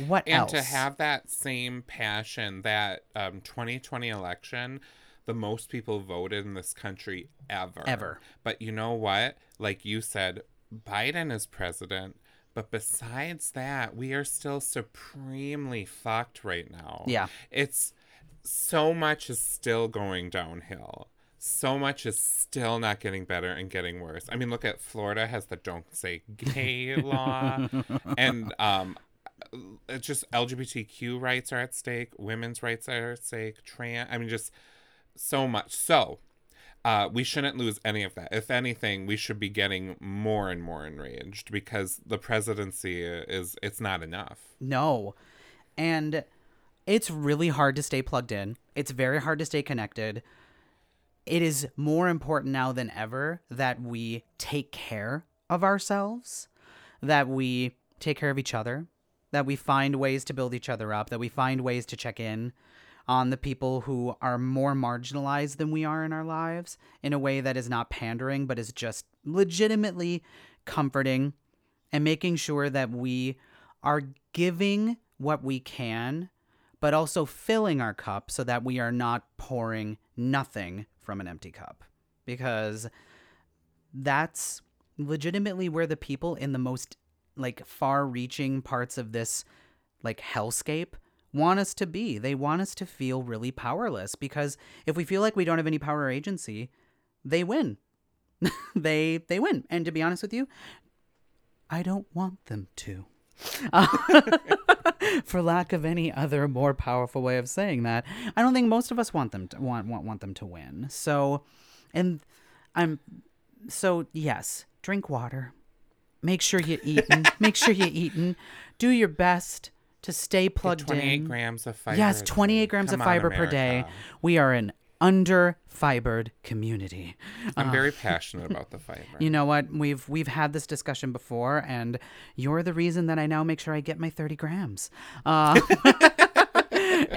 What and else? to have that same passion that um, 2020 election the most people voted in this country ever Ever. but you know what like you said biden is president but besides that we are still supremely fucked right now Yeah. it's so much is still going downhill so much is still not getting better and getting worse. I mean, look at Florida has the don't say gay law, and um, it's just LGBTQ rights are at stake, women's rights are at stake, trans. I mean, just so much. So, uh, we shouldn't lose any of that. If anything, we should be getting more and more enraged because the presidency is it's not enough. No. And it's really hard to stay plugged in. It's very hard to stay connected. It is more important now than ever that we take care of ourselves, that we take care of each other, that we find ways to build each other up, that we find ways to check in on the people who are more marginalized than we are in our lives in a way that is not pandering, but is just legitimately comforting and making sure that we are giving what we can, but also filling our cup so that we are not pouring nothing from an empty cup. Because that's legitimately where the people in the most like far-reaching parts of this like hellscape want us to be. They want us to feel really powerless because if we feel like we don't have any power or agency, they win. they they win. And to be honest with you, I don't want them to. For lack of any other more powerful way of saying that, I don't think most of us want them to want want, want them to win. So, and I'm so yes, drink water. Make sure you eating. Make sure you eating. Do your best to stay plugged 28 in. grams of fiber. Yes, 28 grams Come of on, fiber per day. We are an under fibered community. I'm very passionate about the fiber. You know what? We've we've had this discussion before, and you're the reason that I now make sure I get my 30 grams. Uh,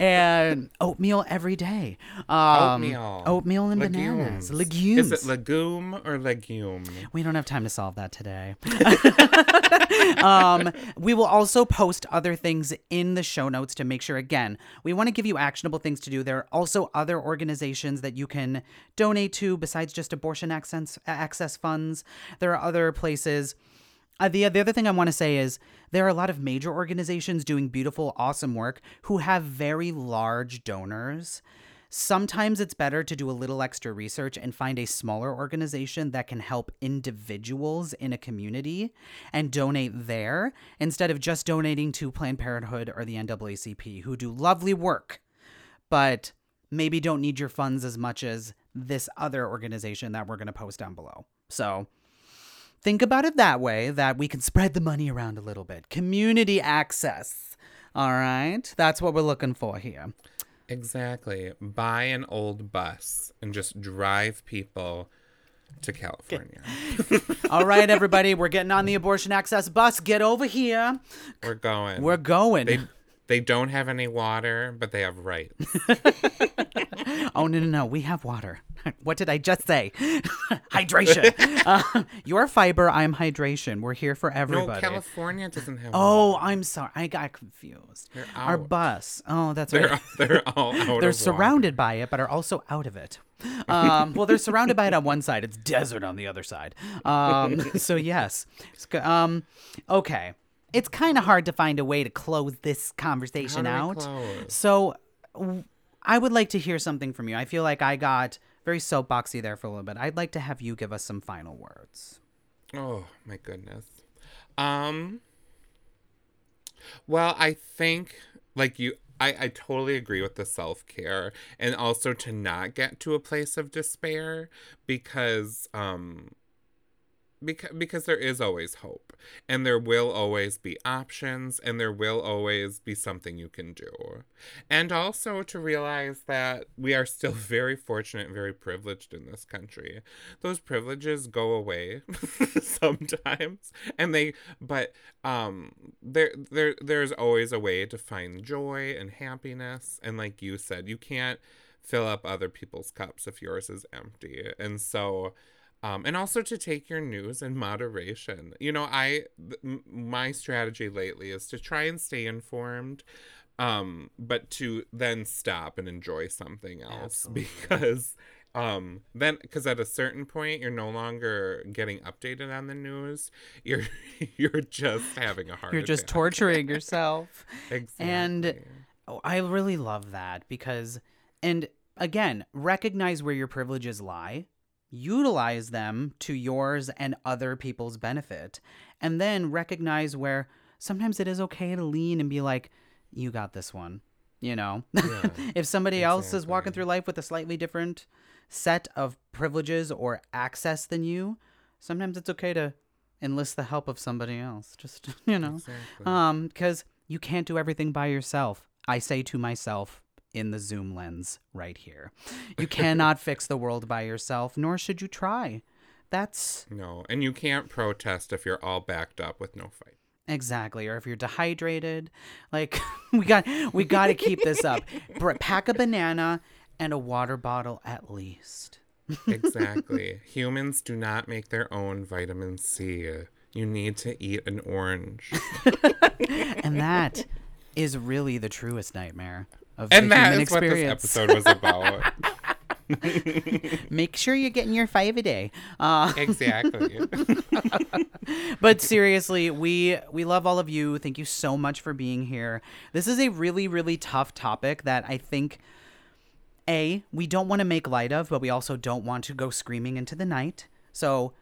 and oatmeal every day. Um, Oatmeal. Oatmeal and bananas. Legumes. Is it legume or legume? We don't have time to solve that today. um, we will also post other things in the show notes to make sure, again, we want to give you actionable things to do. There are also other organizations that you can donate to besides just abortion access, access funds. There are other places. Uh, the, the other thing I want to say is there are a lot of major organizations doing beautiful, awesome work who have very large donors. Sometimes it's better to do a little extra research and find a smaller organization that can help individuals in a community and donate there instead of just donating to Planned Parenthood or the NAACP, who do lovely work, but maybe don't need your funds as much as this other organization that we're going to post down below. So think about it that way that we can spread the money around a little bit. Community access. All right. That's what we're looking for here. Exactly. Buy an old bus and just drive people to California. All right, everybody, we're getting on the abortion access bus. Get over here. We're going. We're going. They they don't have any water, but they have rights. oh no, no, no. We have water. What did I just say? hydration. uh, your fiber. I'm hydration. We're here for No, everybody. California doesn't have. oh, water. I'm sorry. I got confused. They're Our bus. Oh, that's they're right. they're all out. They're surrounded by it, but are also out of it. Um, well, they're surrounded by it on one side. It's desert on the other side. Um, so yes. Um, okay. It's kind of hard to find a way to close this conversation out. So w- I would like to hear something from you. I feel like I got very soapboxy there for a little bit. I'd like to have you give us some final words. Oh my goodness. Um well, I think like you I, I totally agree with the self care and also to not get to a place of despair because um because because there is always hope and there will always be options and there will always be something you can do. And also to realize that we are still very fortunate and very privileged in this country. Those privileges go away sometimes and they but um there there there's always a way to find joy and happiness. And like you said you can't fill up other people's cups if yours is empty. And so um, and also to take your news in moderation. You know, I th- my strategy lately is to try and stay informed, um, but to then stop and enjoy something else because um then because at a certain point you're no longer getting updated on the news you're you're just having a heart You're just attack. torturing yourself. exactly. And oh, I really love that because, and again, recognize where your privileges lie, utilize them to yours and other people's benefit, and then recognize where sometimes it is okay to lean and be like, you got this one. You know, Yeah, if somebody else is walking through life with a slightly different set of privileges or access than you, sometimes it's okay to enlist the help of somebody else. Just, you know, exactly. um, because you can't do everything by yourself. I say to myself in the zoom lens right here. You cannot fix the world by yourself, nor should you try. That's no and you can't protest if you're all backed up with no fight exactly. Or if you're dehydrated, like we got we got to keep this up. Pack a banana and a water bottle at least. Exactly. Humans do not make their own vitamin C. You need to eat an orange. And that is really the truest nightmare of and the that is what this experience. episode was about. Make sure you're getting your five a day. Uh, Exactly. but seriously, we we love all of you. Thank you so much for being here. This is a really really tough topic that I think a we don't want to make light of, but we also don't want to go screaming into the night. So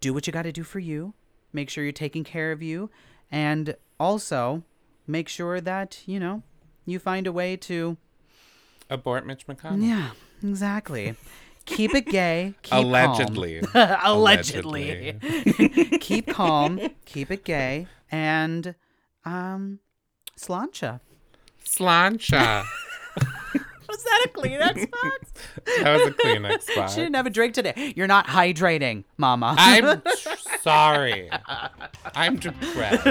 do what you got to do for you. Make sure you're taking care of you, and also make sure that you know you find a way to Abort Mitch McConnell. yeah exactly. Keep it gay. Keep calm. Allegedly. allegedly. keep calm, keep it gay, and um, sláinte. Sláinte. Was that a Kleenex box? That was a Kleenex box. she didn't have a drink today. You're not hydrating, Mama. I'm sorry. I'm depressed.